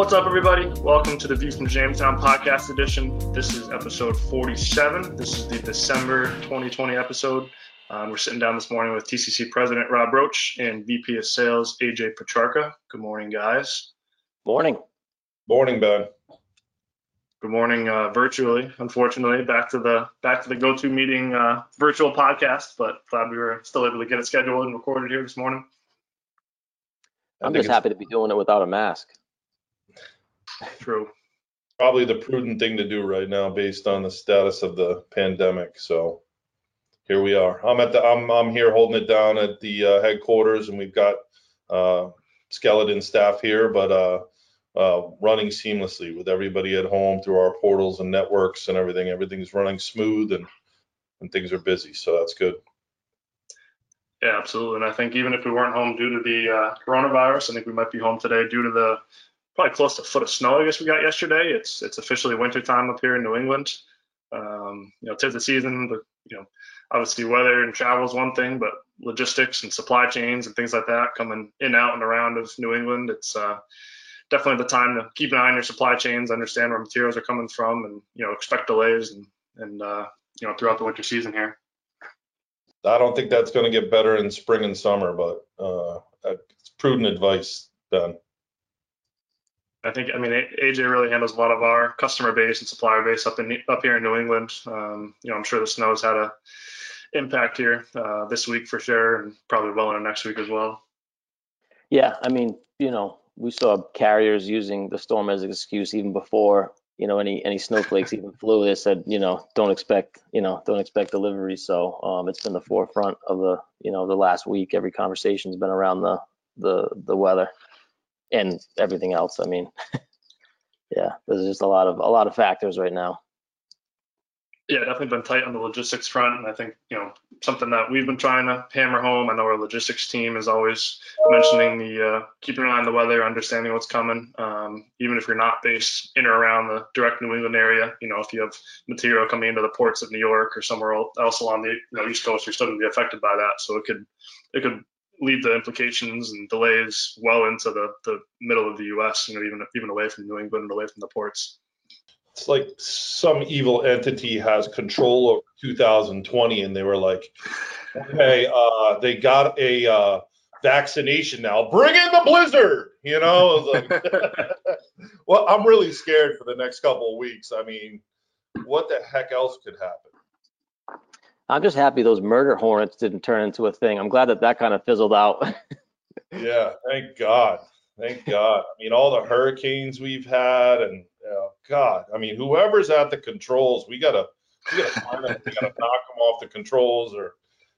What's up, everybody? Welcome to the View from Jamestown podcast edition. This is episode 47. This is the December 2020 episode. Um, we're sitting down this morning with TCC President Robb Roach and VP of Sales AJ Petrarca. Good morning, guys. Morning. Morning, Ben. Good morning, uh, virtually. Unfortunately, back to the back to the go-to meeting uh, virtual podcast, but glad we were still able to get it scheduled and recorded here this morning. I'm just happy to be doing it without a mask. True. Probably the prudent thing to do right now based on the status of the pandemic. So here we are. I'm at the I'm I'm here holding it down at the uh, headquarters, and we've got uh, skeleton staff here, but uh, uh, running seamlessly with everybody at home through our portals and networks and everything. Everything's running smooth and and things are busy, so that's good. Yeah, absolutely. And I think even if we weren't home due to the uh, coronavirus, I think we might be home today due to the probably close to a foot of snow. I guess we got yesterday. It's it's officially winter time up here in New England. Um, you know, tis the season, but you know, obviously weather and travel is one thing, but logistics and supply chains and things like that coming in, out, and around of New England, it's uh, definitely the time to keep an eye on your supply chains, understand where materials are coming from, and you know expect delays and and uh, you know throughout the winter season here. I don't think that's going to get better in spring and summer, but uh, it's prudent advice, Ben. I think I mean AJ really handles a lot of our customer base and supplier base up in up here in New England. Um, you know, I'm sure the snow's had a impact here uh, this week for sure, and probably well into next week as well. Yeah, I mean, you know, we saw carriers using the storm as an excuse even before you know any any snowflakes even flew. They said, you know, don't expect you know don't expect delivery. So um, it's been the forefront of the you know the last week. Every conversation's been around the the the weather and everything else. I mean, yeah, there's just a lot of a lot of factors right now. Yeah, definitely been tight on the logistics front, and I think you know something that we've been trying to hammer home. I know our logistics team is always mentioning the uh, keeping an eye on the weather, understanding what's coming. Um, even if you're not based in or around the direct New England area, you know if you have material coming into the ports of New York or somewhere else along the you know, East Coast, you're still going to be affected by that. So it could it could lead the implications and delays well into the, the middle of the U.S. You know, even even away from New England and away from the ports. It's like some evil entity has control over 2020, and they were like, "Okay, uh, they got a uh, vaccination now. Bring in the blizzard." You know, like, well, I'm really scared for the next couple of weeks. I mean, what the heck else could happen? I'm just happy those murder hornets didn't turn into a thing. I'm glad that that kind of fizzled out. yeah, thank God. Thank God. I mean, all the hurricanes we've had, and oh God, I mean, whoever's at the controls, we gotta, we gotta find them. We gotta knock them off the controls, or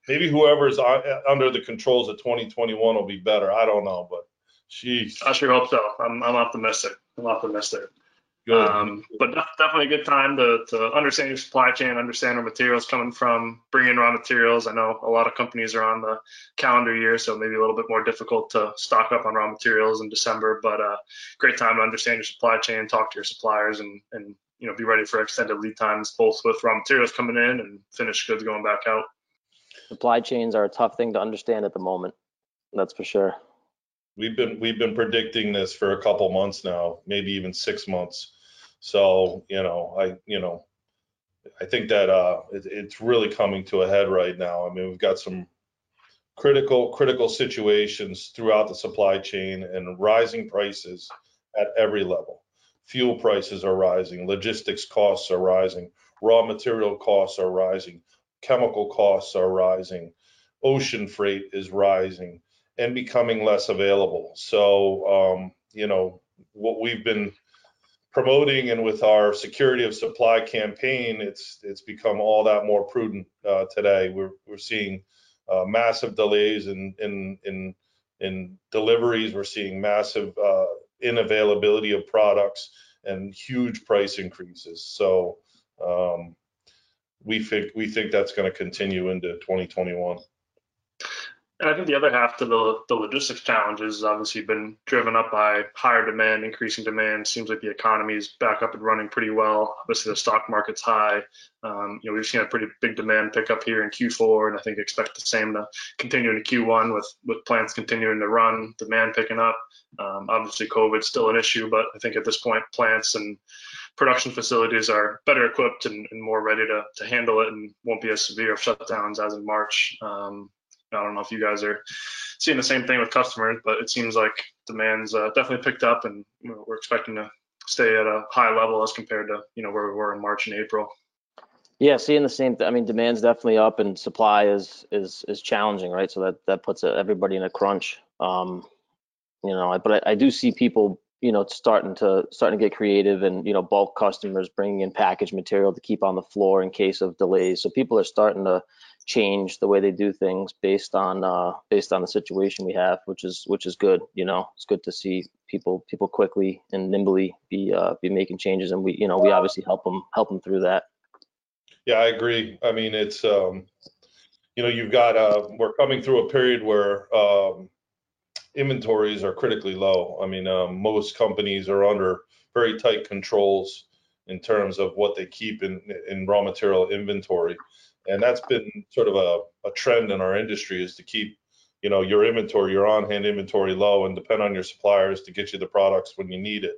maybe whoever's on, under the controls of 2021 will be better. I don't know, but jeez. I sure hope so. I'm, I'm optimistic. I'm optimistic. Um, but definitely a good time to, to understand your supply chain, understand where materials coming from, bring in raw materials. I know a lot of companies are on the calendar year, so maybe a little bit more difficult to stock up on raw materials in December. But uh, great time to understand your supply chain, talk to your suppliers, and and you know be ready for extended lead times, both with raw materials coming in and finished goods going back out. Supply chains are a tough thing to understand at the moment. That's for sure. We've been we've been predicting this for a couple months now, maybe even six months. So you know, I you know, I think that uh, it, it's really coming to a head right now. I mean, we've got some critical critical situations throughout the supply chain and rising prices at every level. Fuel prices are rising, logistics costs are rising, raw material costs are rising, chemical costs are rising, ocean freight is rising and becoming less available. So, um, you know, what we've been promoting and with our security of supply campaign, it's it's become all that more prudent uh, today. We're we're seeing uh, massive delays in in in in deliveries. We're seeing massive uh, inavailability of products and huge price increases. So um, we think we think that's going to continue into 2021. And I think the other half to the, the logistics challenges has obviously been driven up by higher demand, increasing demand. Seems like the economy is back up and running pretty well. Obviously, the stock market's high. Um, you know, we've seen a pretty big demand pick up here in Q4, and I think expect the same to continue into Q1 with with plants continuing to run, demand picking up. Um, obviously, COVID's still an issue, but I think at this point, plants and production facilities are better equipped and, and more ready to, to handle it and won't be as severe of shutdowns as in March. Um, I don't know if you guys are seeing the same thing with customers, but it seems like demand's uh, definitely picked up, and we're expecting to stay at a high level as compared to you know where we were in March and April. Yeah, seeing the same. Th- I mean, demand's definitely up, and supply is is is challenging, right? So that that puts everybody in a crunch. Um, you know, but I, I do see people, you know, starting to starting to get creative, and you know, bulk customers bringing in packaged material to keep on the floor in case of delays. So people are starting to change the way they do things based on uh, based on the situation we have, which is which is good. You know, it's good to see people people quickly and nimbly be uh, be making changes, and we you know we obviously help them help them through that. Yeah, I agree. I mean, it's um, you know you've got uh, we're coming through a period where um, inventories are critically low. I mean, um, most companies are under very tight controls in terms of what they keep in in raw material inventory and that's been sort of a, a trend in our industry is to keep you know your inventory your on hand inventory low and depend on your suppliers to get you the products when you need it.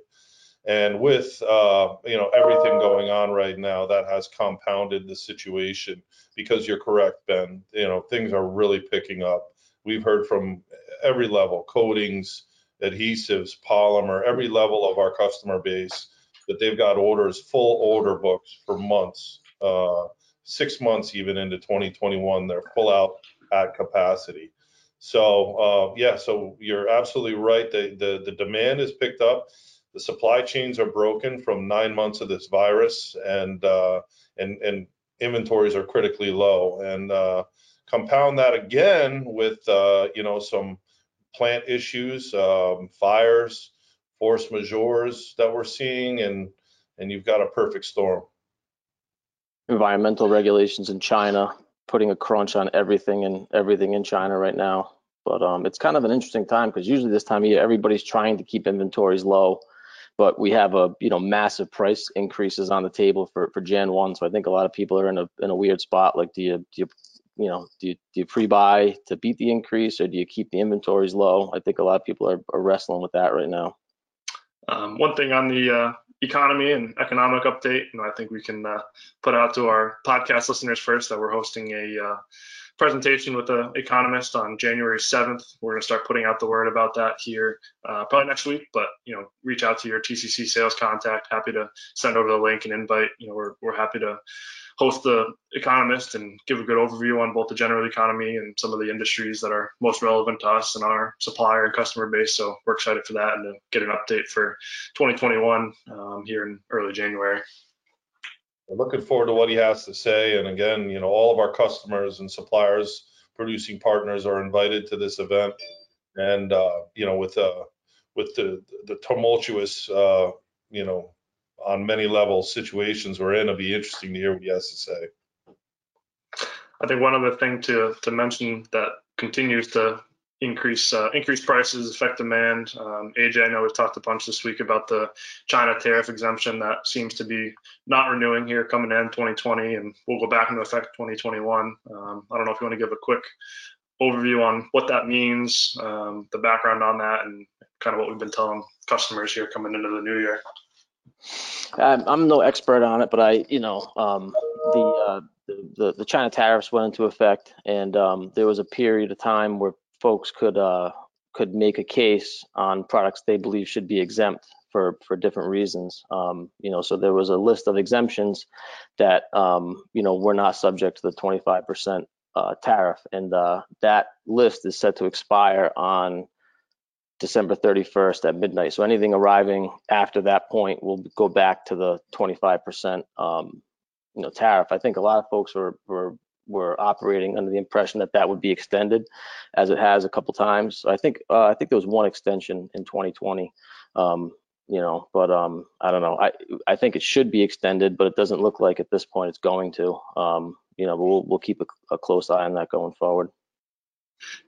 And with uh, you know everything going on right now that has compounded the situation because you're correct ben you know things are really picking up. We've heard from every level coatings adhesives polymer every level of our customer base that they've got orders full order books for months uh, six months even into 2021, they're full out at capacity. So uh, yeah, so you're absolutely right. The, the the demand is picked up. The supply chains are broken from nine months of this virus, and uh, and and inventories are critically low. And uh, compound that again with uh, you know some plant issues, um, fires, force majeures that we're seeing, and and you've got a perfect storm environmental regulations in China, putting a crunch on everything and everything in China right now. But um, it's kind of an interesting time because usually this time of year everybody's trying to keep inventories low, but we have a you know massive price increases on the table for for Jan one. So I think a lot of people are in a in a weird spot. Like, do you do you you know do you, do you pre-buy to beat the increase or do you keep the inventories low? I think a lot of people are, are wrestling with that right now. Um, one thing on the uh, economy and economic update. You know, I think we can uh, put out to our podcast listeners first that we're hosting a uh, presentation with an economist on January 7th. We're going to start putting out the word about that here uh, probably next week. But you know, reach out to your TCC sales contact. Happy to send over the link and invite. You know, we're we're happy to host the economist and give a good overview on both the general economy and some of the industries that are most relevant to us and our supplier and customer base. So we're excited for that and to get an update for 2021 um, here in early January. We're looking forward to what he has to say. And again, you know, all of our customers and suppliers, producing partners are invited to this event. And uh, you know, with uh, with the the tumultuous, uh, you know, on many levels situations we're in. It'll be interesting to hear what he has to say. I think one other thing to to mention that continues to increase uh, increase prices, affect demand. Um, AJ, I know we've talked a bunch this week about the China tariff exemption that seems to be not renewing here coming in 2020, and will go back into effect 2021. Um, I don't know if you want to give a quick overview on what that means, um, the background on that, and kind of what we've been telling customers here coming into the new year. I'm, no expert on it, but I, you know, um, the, uh, the the China tariffs went into effect, and um, there was a period of time where folks could uh, could make a case on products they believe should be exempt for for different reasons. Um, you know, so there was a list of exemptions that um, you know were not subject to the 25% uh, tariff, and uh, that list is set to expire on December 31st at midnight. So anything arriving after that point will go back to the 25% um, you know tariff. I think a lot of folks were were were operating under the impression that that would be extended, as it has a couple times. I think uh, I think there was one extension in 2020. Um, you know, but um, I don't know. I I think it should be extended, but it doesn't look like at this point it's going to. Um, you know, we'll we'll keep a, a close eye on that going forward.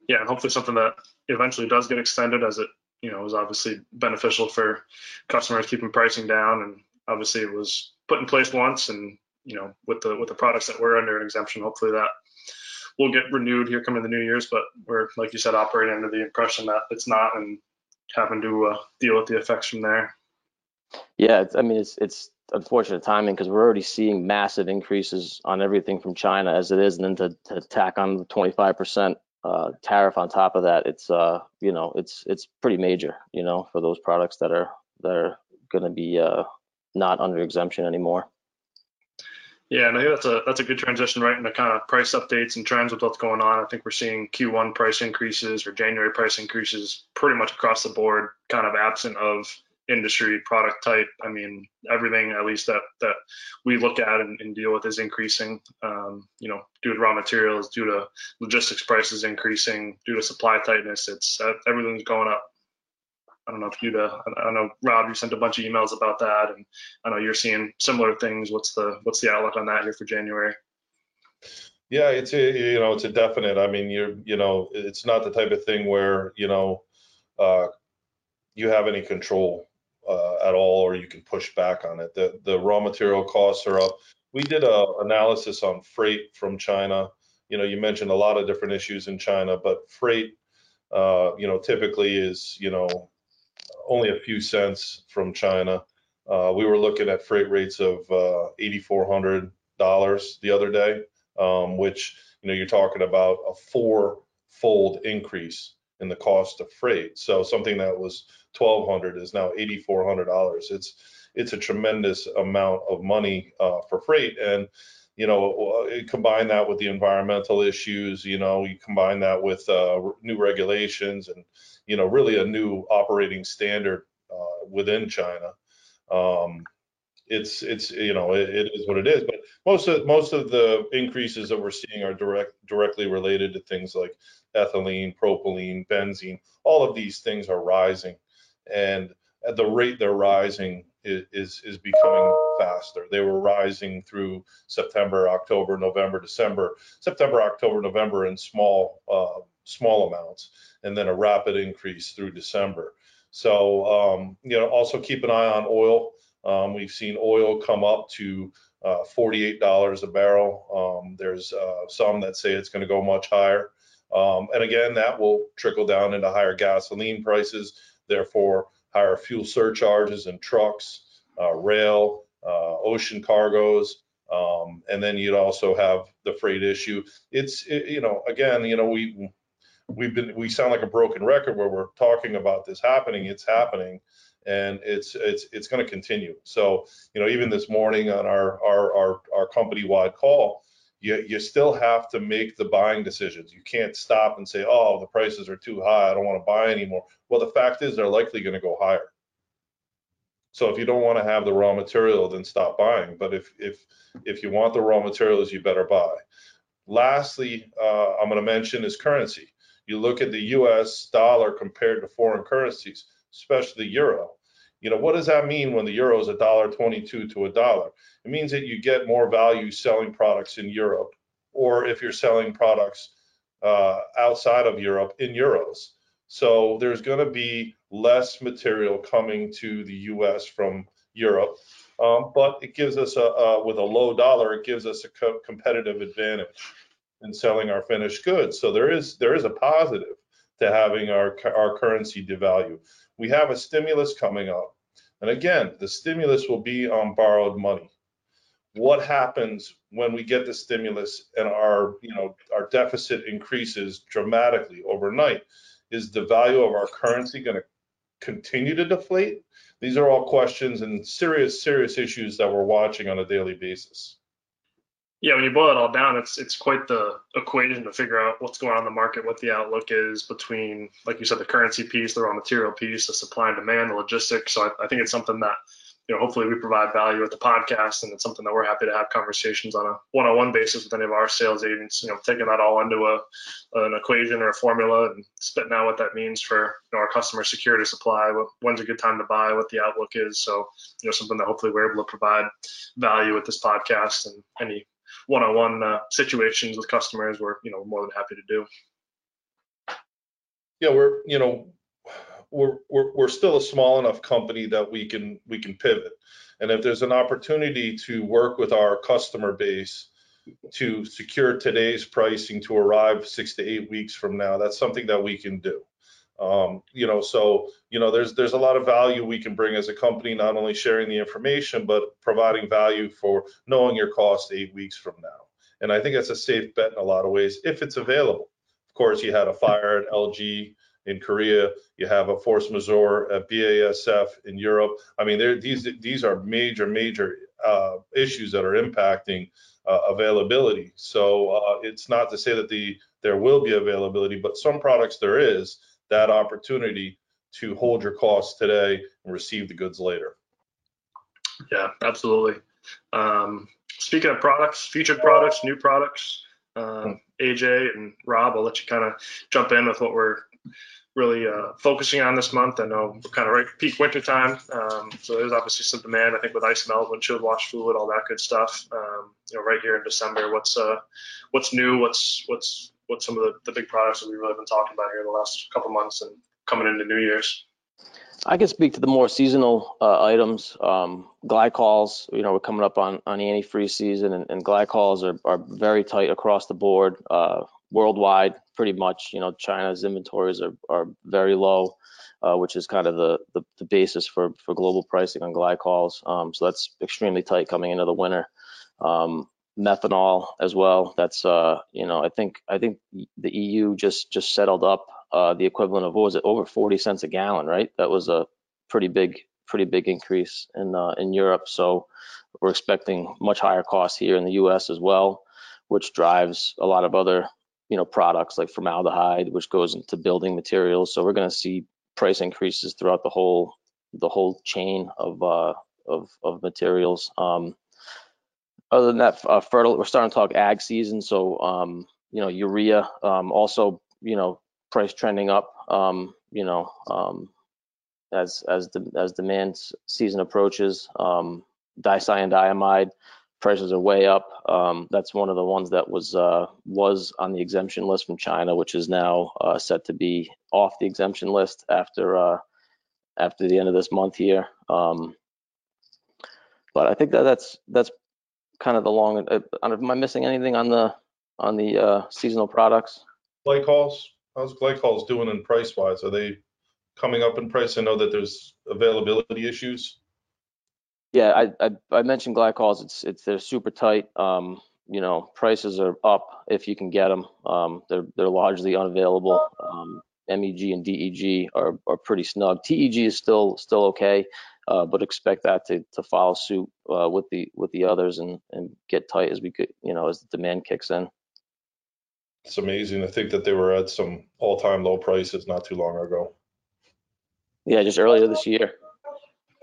Yeah, and hopefully something that eventually does get extended as it, you know, is obviously beneficial for customers keeping pricing down. And obviously it was put in place once and, you know, with the, with the products that were under an exemption, hopefully that will get renewed here coming the new years. But we're, like you said, operating under the impression that it's not and having to uh, deal with the effects from there. Yeah, I mean, it's it's unfortunate timing because we're already seeing massive increases on everything from China as it is, and then to, to tack on the 25% uh, tariff on top of that, it's uh, you know, it's it's pretty major, you know, for those products that are that are going to be uh, not under exemption anymore. Yeah, and I think that's a that's a good transition right into kind of price updates and trends with what's going on. I think we're seeing Q1 price increases or January price increases pretty much across the board, kind of absent of industry product type. I mean, everything at least that that we look at and, and deal with is increasing. Um, you know, due to raw materials, due to logistics prices increasing, due to supply tightness. It's uh, everything's going up. I don't know if you'd, uh, I know Robb, you sent a bunch of emails about that, and I know you're seeing similar things. What's the what's the outlook on that here for January? Yeah, it's a you know it's a definite. I mean, you're you know it's not the type of thing where you know uh, you have any control uh, at all, or you can push back on it. The the raw material costs are up. We did a analysis on freight from China. You know, you mentioned a lot of different issues in China, but freight, uh, you know, typically is you know only a few cents from China. Uh, we were looking at freight rates of uh, $8,400 the other day, um, which you know you're talking about a four-fold increase in the cost of freight. So something that was 1200 is now $8,400. It's it's a tremendous amount of money uh, for freight, and you know combine that with the environmental issues. You know you combine that with uh, new regulations and you know really a new operating standard uh, within China. Um, it's it's you know it, it is what it is but most of most of the increases that we're seeing are direct directly related to things like ethylene propylene benzene all of these things are rising and at the rate they're rising is, is, is becoming faster. They were rising through September, October, November, December, September, October, November in small uh, small amounts, and then a rapid increase through December. So um, you know, also keep an eye on oil. Um, we've seen oil come up to uh, $48 a barrel. Um, there's uh, some that say it's going to go much higher. Um, and again, that will trickle down into higher gasoline prices therefore higher fuel surcharges in trucks, uh, rail, uh, ocean cargoes, um, and then you'd also have the freight issue. It's it, you know again you know we we've been we sound like a broken record where we're talking about this happening. It's happening, and it's it's it's going to continue. So you know even this morning on our our our, our company wide call, you, you still have to make the buying decisions. You can't stop and say, oh, the prices are too high. I don't want to buy anymore. Well, the fact is they're likely going to go higher. So if you don't want to have the raw material, then stop buying. But if if if you want the raw materials, you better buy. Lastly, uh, I'm going to mention is currency. You look at the U.S. dollar compared to foreign currencies, especially the euro. You know what does that mean when the euro is a dollar 22 to a dollar? It means that you get more value selling products in Europe, or if you're selling products uh, outside of Europe in euros. So there's going to be less material coming to the U.S. from Europe, um, but it gives us a, a, with a low dollar, it gives us a co competitive advantage in selling our finished goods. So there is there is a positive to having our our currency devalue. We have a stimulus coming up, and again, the stimulus will be on borrowed money. What happens when we get the stimulus and our you know our deficit increases dramatically overnight? Is the value of our currency going to continue to deflate? These are all questions and serious serious issues that we're watching on a daily basis yeah when you boil it all down it's it's quite the equation to figure out what's going on in the market what the outlook is between like you said the currency piece the raw material piece the supply and demand the logistics so i, I think it's something that you know, hopefully we provide value with the podcast, and it's something that we're happy to have conversations on a one-on-one basis with any of our sales agents. You know, taking that all into a an equation or a formula and spitting out what that means for you know, our customer security supply. When's a good time to buy? What the outlook is. So, you know, something that hopefully we're able to provide value with this podcast and any one-on-one uh, situations with customers. We're you know more than happy to do. Yeah, we're, you know, we're, we're, we're still a small enough company that we can, we can pivot. And if there's an opportunity to work with our customer base to secure today's pricing to arrive six to eight weeks from now, that's something that we can do. Um, you know, so you know, there's there's a lot of value we can bring as a company, not only sharing the information, but providing value for knowing your cost eight weeks from now. And I think that's a safe bet in a lot of ways if it's available. Of course, you had a fire at LG in Korea, you have a force majeure at BASF in Europe. I mean, these these are major major uh, issues that are impacting uh, availability. So uh, it's not to say that the there will be availability, but some products there is that opportunity to hold your costs today and receive the goods later. Yeah, absolutely. Um, speaking of products, featured products, new products, um, AJ and Robb, I'll let you kind of jump in with what we're really uh, focusing on this month. I know we're kind of right peak winter time, um, so there's obviously some demand. I think with ice melt, windshield wash fluid, all that good stuff. Um, you know, right here in December, what's uh, what's new? What's what's what's some of the, the big products that we've really been talking about here the last couple months and coming into New Year's? I can speak to the more seasonal uh, items. Um, glycols, you know, we're coming up on, on antifreeze season, and, and glycols are, are very tight across the board, uh, worldwide, pretty much. You know, China's inventories are, are very low, uh, which is kind of the, the, the, basis for, for global pricing on glycols. Um, so that's extremely tight coming into the winter. Um, methanol as well. That's uh, you know, I think I think the EU just just settled up uh, the equivalent of what was it over 40 cents a gallon, right? That was a pretty big pretty big increase in uh, in Europe. So we're expecting much higher costs here in the U.S. as well, which drives a lot of other you know products like formaldehyde, which goes into building materials. So we're going to see price increases throughout the whole the whole chain of uh, of, of materials. Um, other than that, uh, fertile, we're starting to talk ag season. So, um, you know, urea, um, also, you know, price trending up, um, you know, um, as as the as demand season approaches. Um, dicyandiamide prices are way up. Um, that's one of the ones that was uh, was on the exemption list from China, which is now uh, set to be off the exemption list after uh, after the end of this month here. Um, but I think that that's that's kind of the long. Uh, am I missing anything on the on the uh, seasonal products? Glycols, how's glycols doing in price wise? Are they coming up in price? I know that there's availability issues. Yeah, I I, I mentioned glycols. It's it's they're super tight. Um, you know, prices are up if you can get them. Um, they're they're largely unavailable. Um, MEG and DEG are are pretty snug. TEG is still still okay uh, but expect that to, to follow suit uh, with the with the others and, and get tight as we could, you know, as the demand kicks in. It's amazing to think that they were at some all-time low prices not too long ago. Yeah, just earlier this year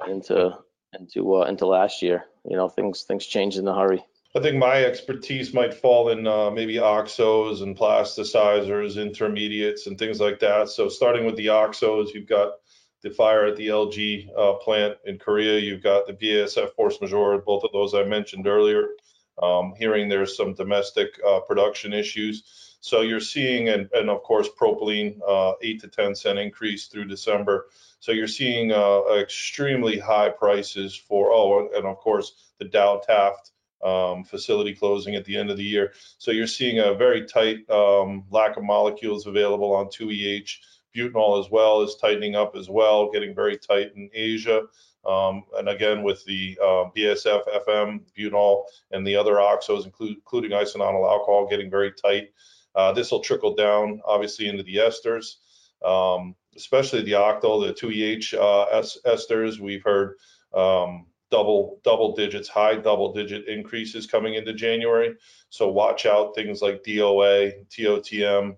into into uh, into last year. You know, things things change in a hurry. I think my expertise might fall in uh, maybe oxos and plasticizers, intermediates, and things like that. So starting with the oxos, you've got the fire at the LG uh, plant in Korea. You've got the BASF force majeure, both of those I mentioned earlier. Um, hearing there's some domestic uh, production issues. So you're seeing, and, and of course, propylene, uh, 8 to 10 cent increase through December. So you're seeing uh, extremely high prices for, oh, and of course, the Dow Taft um, facility closing at the end of the year. So you're seeing a very tight um, lack of molecules available on 2EH butanol as well is tightening up as well, getting very tight in Asia. Um, and again, with the uh, BASF, FM, butanol, and the other oxos, include, including isononyl alcohol, getting very tight. Uh, this will trickle down, obviously, into the esters, um, especially the octyl, the 2EH uh, esters. We've heard um, double double digits, high double digit increases coming into January. So watch out things like DOA, TOTM,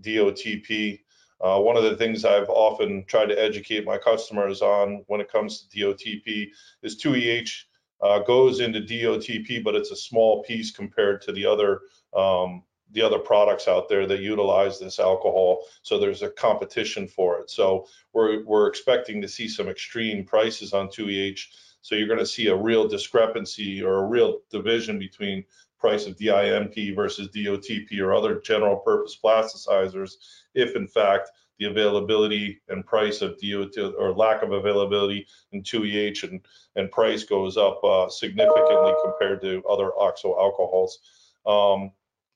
DOTP. Uh, one of the things I've often tried to educate my customers on when it comes to DOTP is 2EH uh, goes into DOTP, but it's a small piece compared to the other um, the other products out there that utilize this alcohol. So there's a competition for it. So we're we're expecting to see some extreme prices on 2EH. So you're going to see a real discrepancy or a real division between price of DINP versus DOTP or other general purpose plasticizers if in fact the availability and price of DO or lack of availability in 2EH and, and price goes up uh, significantly compared to other oxo alcohols. Um,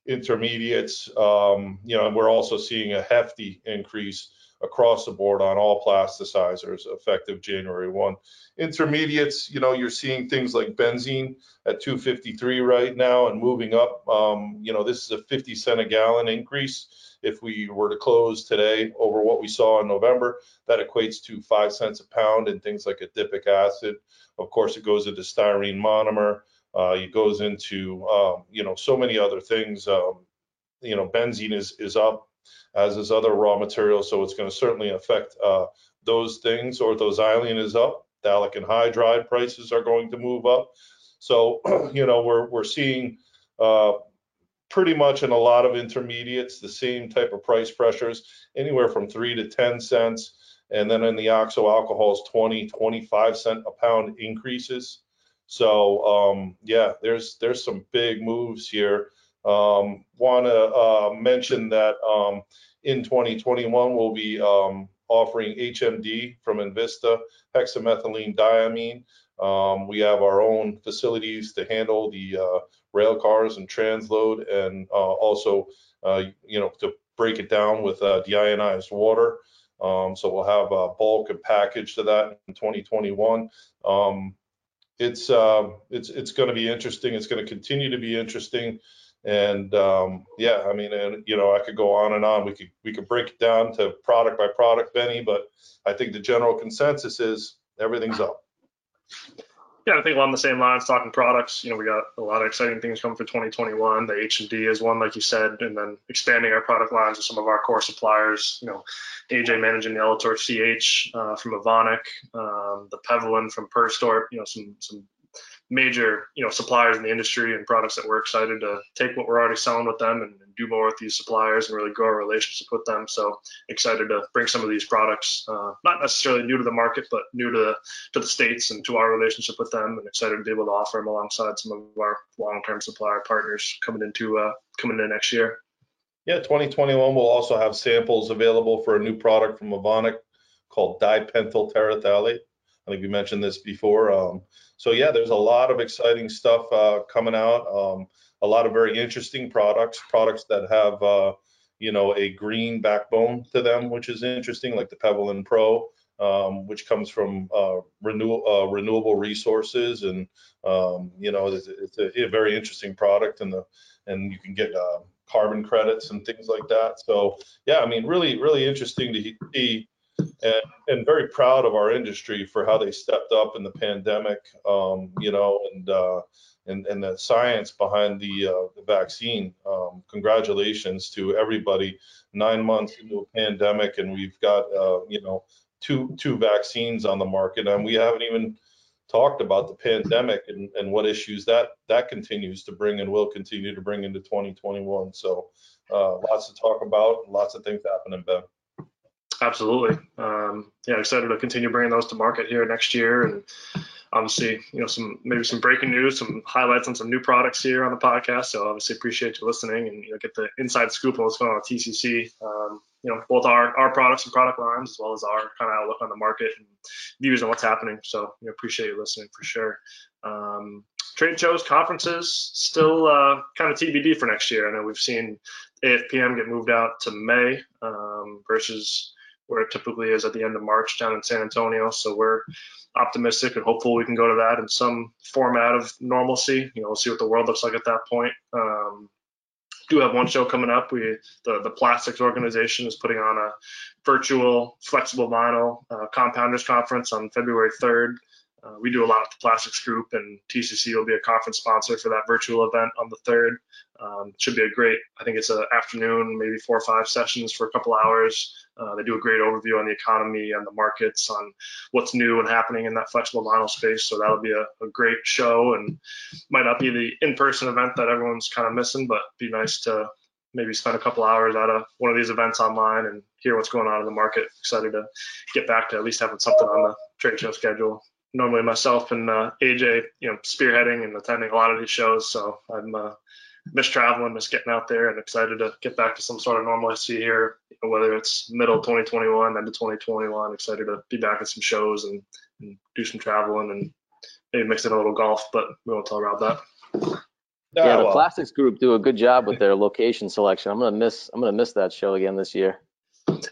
intermediates, um, you know, and we're also seeing a hefty increase across the board on all plasticizers effective January 1. Intermediates, you know, you're seeing things like benzene at 253 right now and moving up. Um, you know, this is a 50 cent a gallon increase. If we were to close today over what we saw in November, that equates to five cents a pound and things like adipic acid. Of course, it goes into styrene monomer. Uh, it goes into, um, you know, so many other things. Um, you know, benzene is, is up as is other raw materials. So it's going to certainly affect uh, those things. Orthoxylene is up. Phthalic anhydride prices are going to move up. So, you know, we're, we're seeing uh, pretty much in a lot of intermediates the same type of price pressures, anywhere from three to 10 cents. And then in the oxo alcohols, 20, 25 cent a pound increases. So um, yeah, there's there's some big moves here. Um, Want to uh, mention that um, in 2021 we'll be um, offering HMD from Invista, hexamethylene diamine. Um, we have our own facilities to handle the uh, rail cars and transload, and uh, also, uh, you know, to break it down with uh, deionized water. Um, so we'll have a bulk and package to that in 2021. Um, it's uh, it's it's going to be interesting. It's going to continue to be interesting. And um, yeah, I mean, and you know, I could go on and on. We could we could break it down to product by product, Benny, but I think the general consensus is everything's up. Yeah, I think along the same lines, talking products, you know, we got a lot of exciting things coming for 2021. The HMD is one, like you said, and then expanding our product lines with some of our core suppliers. You know, AJ managing the Elatur CH uh, from Evonik, um, the Pevalen from Perstorp. You know, some some major you know suppliers in the industry and products that we're excited to take what we're already selling with them and, and, do more with these suppliers and really grow our relationship with them. So excited to bring some of these products uh, not necessarily new to the market but new to to the states and to our relationship with them and excited to be able to offer them alongside some of our long-term supplier partners coming into uh, coming in next year. Yeah 2021 will also have samples available for a new product from Evonik called dipentyl terephthalate I think we mentioned this before. Um, so yeah, there's a lot of exciting stuff uh, coming out. Um, a lot of very interesting products, products that have uh, you know a green backbone to them, which is interesting, like the Pevalen Pro, um, which comes from uh, renew, uh, renewable resources, and um, you know it's, it's a, a, very interesting product, and the and you can get uh, carbon credits and things like that. So yeah, I mean, really, really interesting to see and, and very proud of our industry for how they stepped up in the pandemic, um, you know, and, uh, and, and the science behind the, uh, the vaccine. Um, congratulations to everybody. Nine months into a pandemic, and we've got, uh, you know, two two vaccines on the market, and we haven't even talked about the pandemic and, and what issues that that continues to bring and will continue to bring into 2021. So, uh, lots to talk about, lots of things happening, Ben. Absolutely. Um, yeah, excited to continue bringing those to market here next year, and obviously, you know, some maybe some breaking news, some highlights on some new products here on the podcast. So obviously, appreciate you listening and you know get the inside scoop on what's going on at TCC. Um, you know, both our our products and product lines, as well as our kind of outlook on the market and views on what's happening. So you know, appreciate you listening for sure. Um, trade shows, conferences, still uh, kind of TBD for next year. I know we've seen AFPM get moved out to May um, versus where it typically is at the end of March down in San Antonio. So we're optimistic and hopeful we can go to that in some format of normalcy. You know, we'll see what the world looks like at that point. Um, do have one show coming up. We the the plastics organization is putting on a virtual flexible vinyl uh, compounders conference on February 3rd. Uh, we do a lot with the plastics group, and TCC will be a conference sponsor for that virtual event on the third. Um, should be a great. I think it's an afternoon, maybe four or five sessions for a couple hours. Uh, they do a great overview on the economy and the markets, on what's new and happening in that flexible vinyl space. So that'll be a, a great show, and might not be the in-person event that everyone's kind of missing, but be nice to maybe spend a couple hours at a, one of these events online and hear what's going on in the market. Excited to get back to at least having something on the trade show schedule normally myself and uh, AJ, you know, spearheading and attending a lot of these shows. So I'm uh, miss traveling, miss getting out there, and excited to get back to some sort of normalcy here. You know, whether it's middle 2021, end of 2021, excited to be back at some shows and, and do some traveling and maybe mix in a little golf, but we won't tell about that. Yeah, the well, plastics group do a good job with their location selection. I'm gonna miss, I'm gonna miss that show again this year.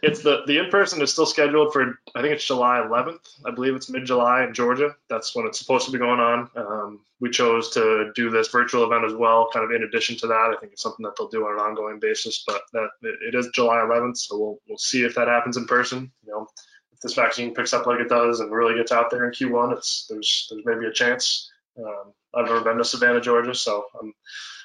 It's the the in person is still scheduled for I think it's July 11th. I believe it's mid July in Georgia. That's when it's supposed to be going on. Um, we chose to do this virtual event as well, kind of in addition to that. I think it's something that they'll do on an ongoing basis, but that it is July 11th, so we'll we'll see if that happens in person. You know, if this vaccine picks up like it does and really gets out there in Q1, it's there's there's maybe a chance. Um, I've never been to Savannah, Georgia, so I'm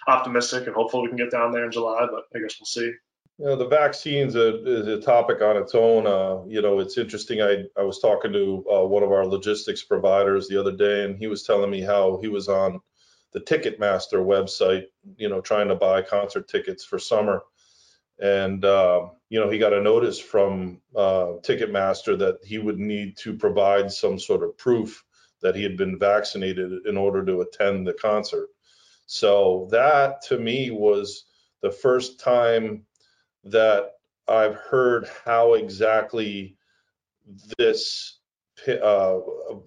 optimistic and hopeful we can get down there in July, but I guess we'll see. You know, the vaccine's a, is a topic on its own. Uh, you know, it's interesting. I, I was talking to uh, one of our logistics providers the other day, and he was telling me how he was on the Ticketmaster website, you know, trying to buy concert tickets for summer. And, uh, you know, he got a notice from uh, Ticketmaster that he would need to provide some sort of proof that he had been vaccinated in order to attend the concert. So that to me was the first time that I've heard how exactly this uh,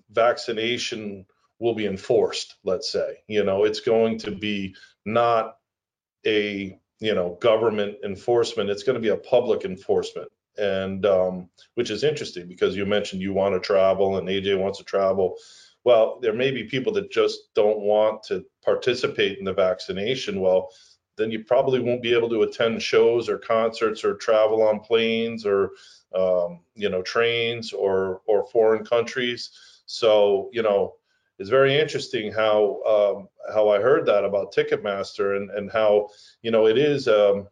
vaccination will be enforced. Let's say, you know, it's going to be not a you know government enforcement; it's going to be a public enforcement, and um, which is interesting because you mentioned you want to travel and AJ wants to travel. Well, there may be people that just don't want to participate in the vaccination. Well, then you probably won't be able to attend shows or concerts or travel on planes or um, you know trains or or foreign countries. So you know it's very interesting how um, how I heard that about Ticketmaster and and how you know it is um,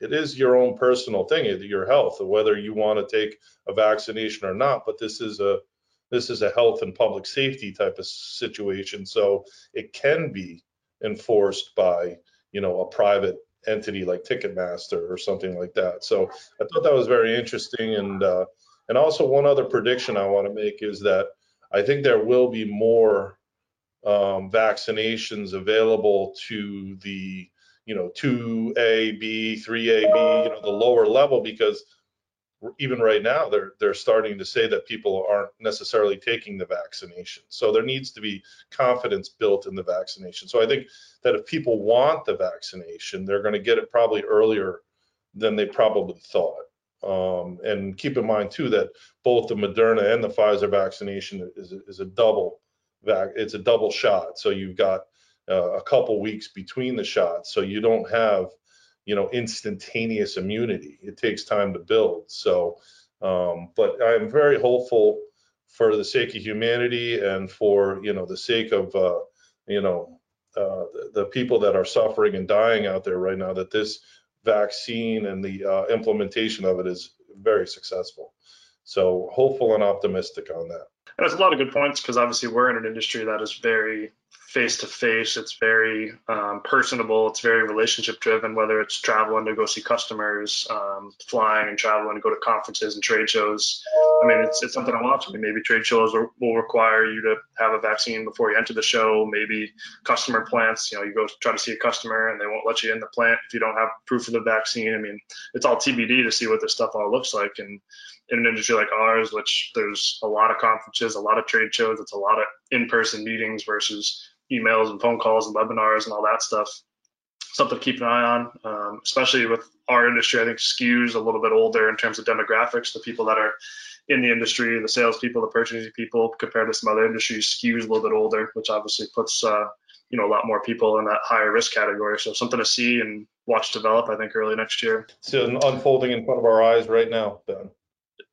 it is your own personal thing, your health, whether you want to take a vaccination or not. But this is a this is a health and public safety type of situation, so it can be enforced by you know, a private entity like Ticketmaster or something like that. So I thought that was very interesting. And uh, and also one other prediction I want to make is that I think there will be more um, vaccinations available to the you know 2A, B, 3A, B, you know, the lower level because even right now they're they're starting to say that people aren't necessarily taking the vaccination. So there needs to be confidence built in the vaccination. So i think that if people want the vaccination they're going to get it probably earlier than they probably thought. Um, and keep in mind too that both the moderna and the pfizer vaccination is, is a double vac it's a double shot. So you've got uh, a couple weeks between the shots. So you don't have you know instantaneous immunity. It takes time to build. So, um, but I'm very hopeful for the sake of humanity and for you know the sake of uh, you know uh, the, the, people that are suffering and dying out there right now that this vaccine and the uh, implementation of it is very successful. So hopeful and optimistic on that. And there's a lot of good points because obviously we're in an industry that is very face to face. It's very um, personable. It's very relationship driven, whether it's traveling to go see customers, um, flying and traveling to go to conferences and trade shows. I mean, it's, it's something I want. I mean, maybe trade shows will, will require you to have a vaccine before you enter the show. Maybe customer plants, you know, you go try to see a customer and they won't let you in the plant if you don't have proof of the vaccine. I mean, it's all TBD to see what this stuff all looks like. And in an industry like ours, which there's a lot of conferences, a lot of trade shows, it's a lot of in-person meetings versus emails and phone calls and webinars and all that stuff. Something to keep an eye on, um, especially with our industry. I think skews a little bit older in terms of demographics. The people that are in the industry, the salespeople, the purchasing people, compared to some other industries, skews a little bit older, which obviously puts uh, you know a lot more people in that higher risk category. So something to see and watch develop. I think early next year. So unfolding in front of our eyes right now, Ben.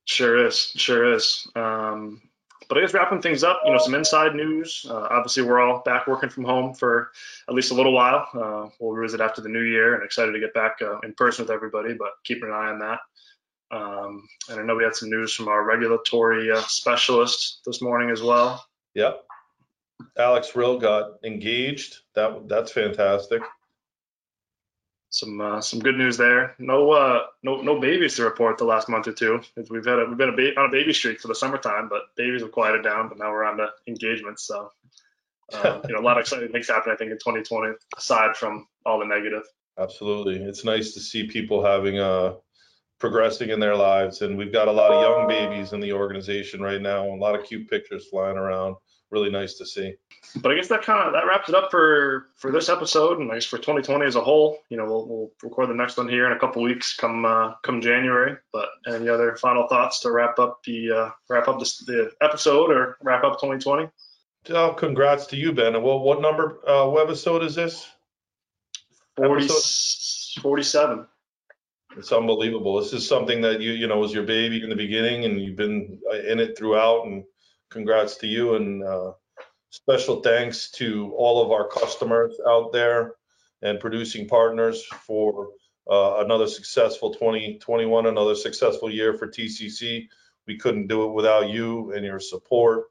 Sure is, sure is. Um, but I guess wrapping things up, you know, some inside news. Uh, obviously, we're all back working from home for at least a little while. Uh, we'll revisit after the new year, and excited to get back uh, in person with everybody. But keeping an eye on that. Um, and I know we had some news from our regulatory uh, specialist this morning as well. Yep. Alex Rill got engaged. That that's fantastic some uh, some good news there. No uh, no no babies to report the last month or two. We've had a, we've been a ba- on a baby streak for the summertime, but babies have quieted down. But now we're on to engagements. So um, you know, a lot of exciting things happen, I think, in 2020, aside from all the negative. Absolutely. It's nice to see people having uh progressing in their lives and we've got a lot of young babies in the organization right now, a lot of cute pictures flying around. Really nice to see. But I guess that kind of that wraps it up for for this episode, and I guess for 2020 as a whole. You know, we'll, we'll record the next one here in a couple weeks, come uh, come January. But any other final thoughts to wrap up the uh, wrap up this, the episode or wrap up 2020? Oh, congrats to you, Ben. Well, what number uh, episode is this? 40, Episode? 47. It's unbelievable. This is something that you you know was your baby in the beginning, and you've been uh, in it throughout. And congrats to you, and uh, special thanks to all of our customers out there and producing partners for uh, another successful 2021, another successful year for TCC. We couldn't do it without you and your support,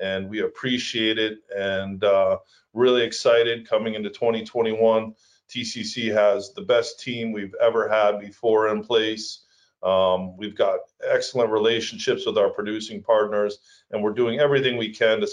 and we appreciate it. And uh, really excited coming into 2021. TCC has the best team we've ever had before in place. Um, we've got excellent relationships with our producing partners, and we're doing everything we can to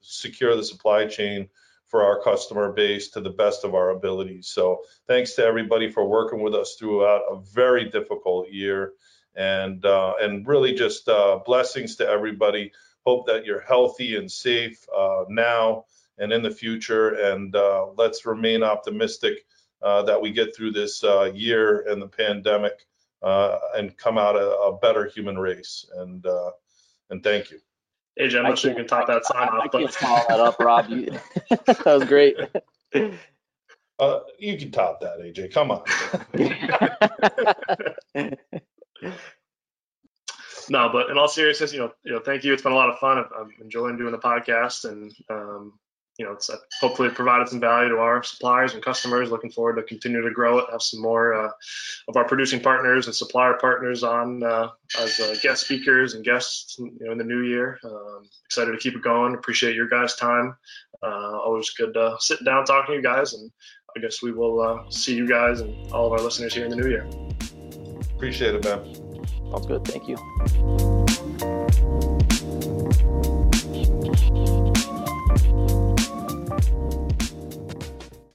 secure the supply chain for our customer base to the best of our abilities. So, thanks to everybody for working with us throughout a very difficult year, and uh, and really just uh, blessings to everybody. Hope that you're healthy and safe uh, now and in the future, and uh, let's remain optimistic uh, that we get through this uh, year and the pandemic uh, and come out a, a better human race. And uh, and thank you. AJ, I'm I not sure you can top that sign I, I off, can't follow that up, Robb. You, that was great. Uh, you can top that, AJ. Come on. no, but in all seriousness, you know, you know, thank you. It's been a lot of fun. I'm, I'm enjoying doing the podcast, and um, you know, it's uh, hopefully it provided some value to our suppliers and customers. Looking forward to continue to grow it. Have some more uh, of our producing partners and supplier partners on uh, as uh, guest speakers and guests, you know, in the new year. Um, excited to keep it going. Appreciate your guys' time. Uh, always good uh, sitting down talking to you guys, and I guess we will uh, see you guys and all of our listeners here in the new year. Appreciate it, man. Sounds good. Thank you.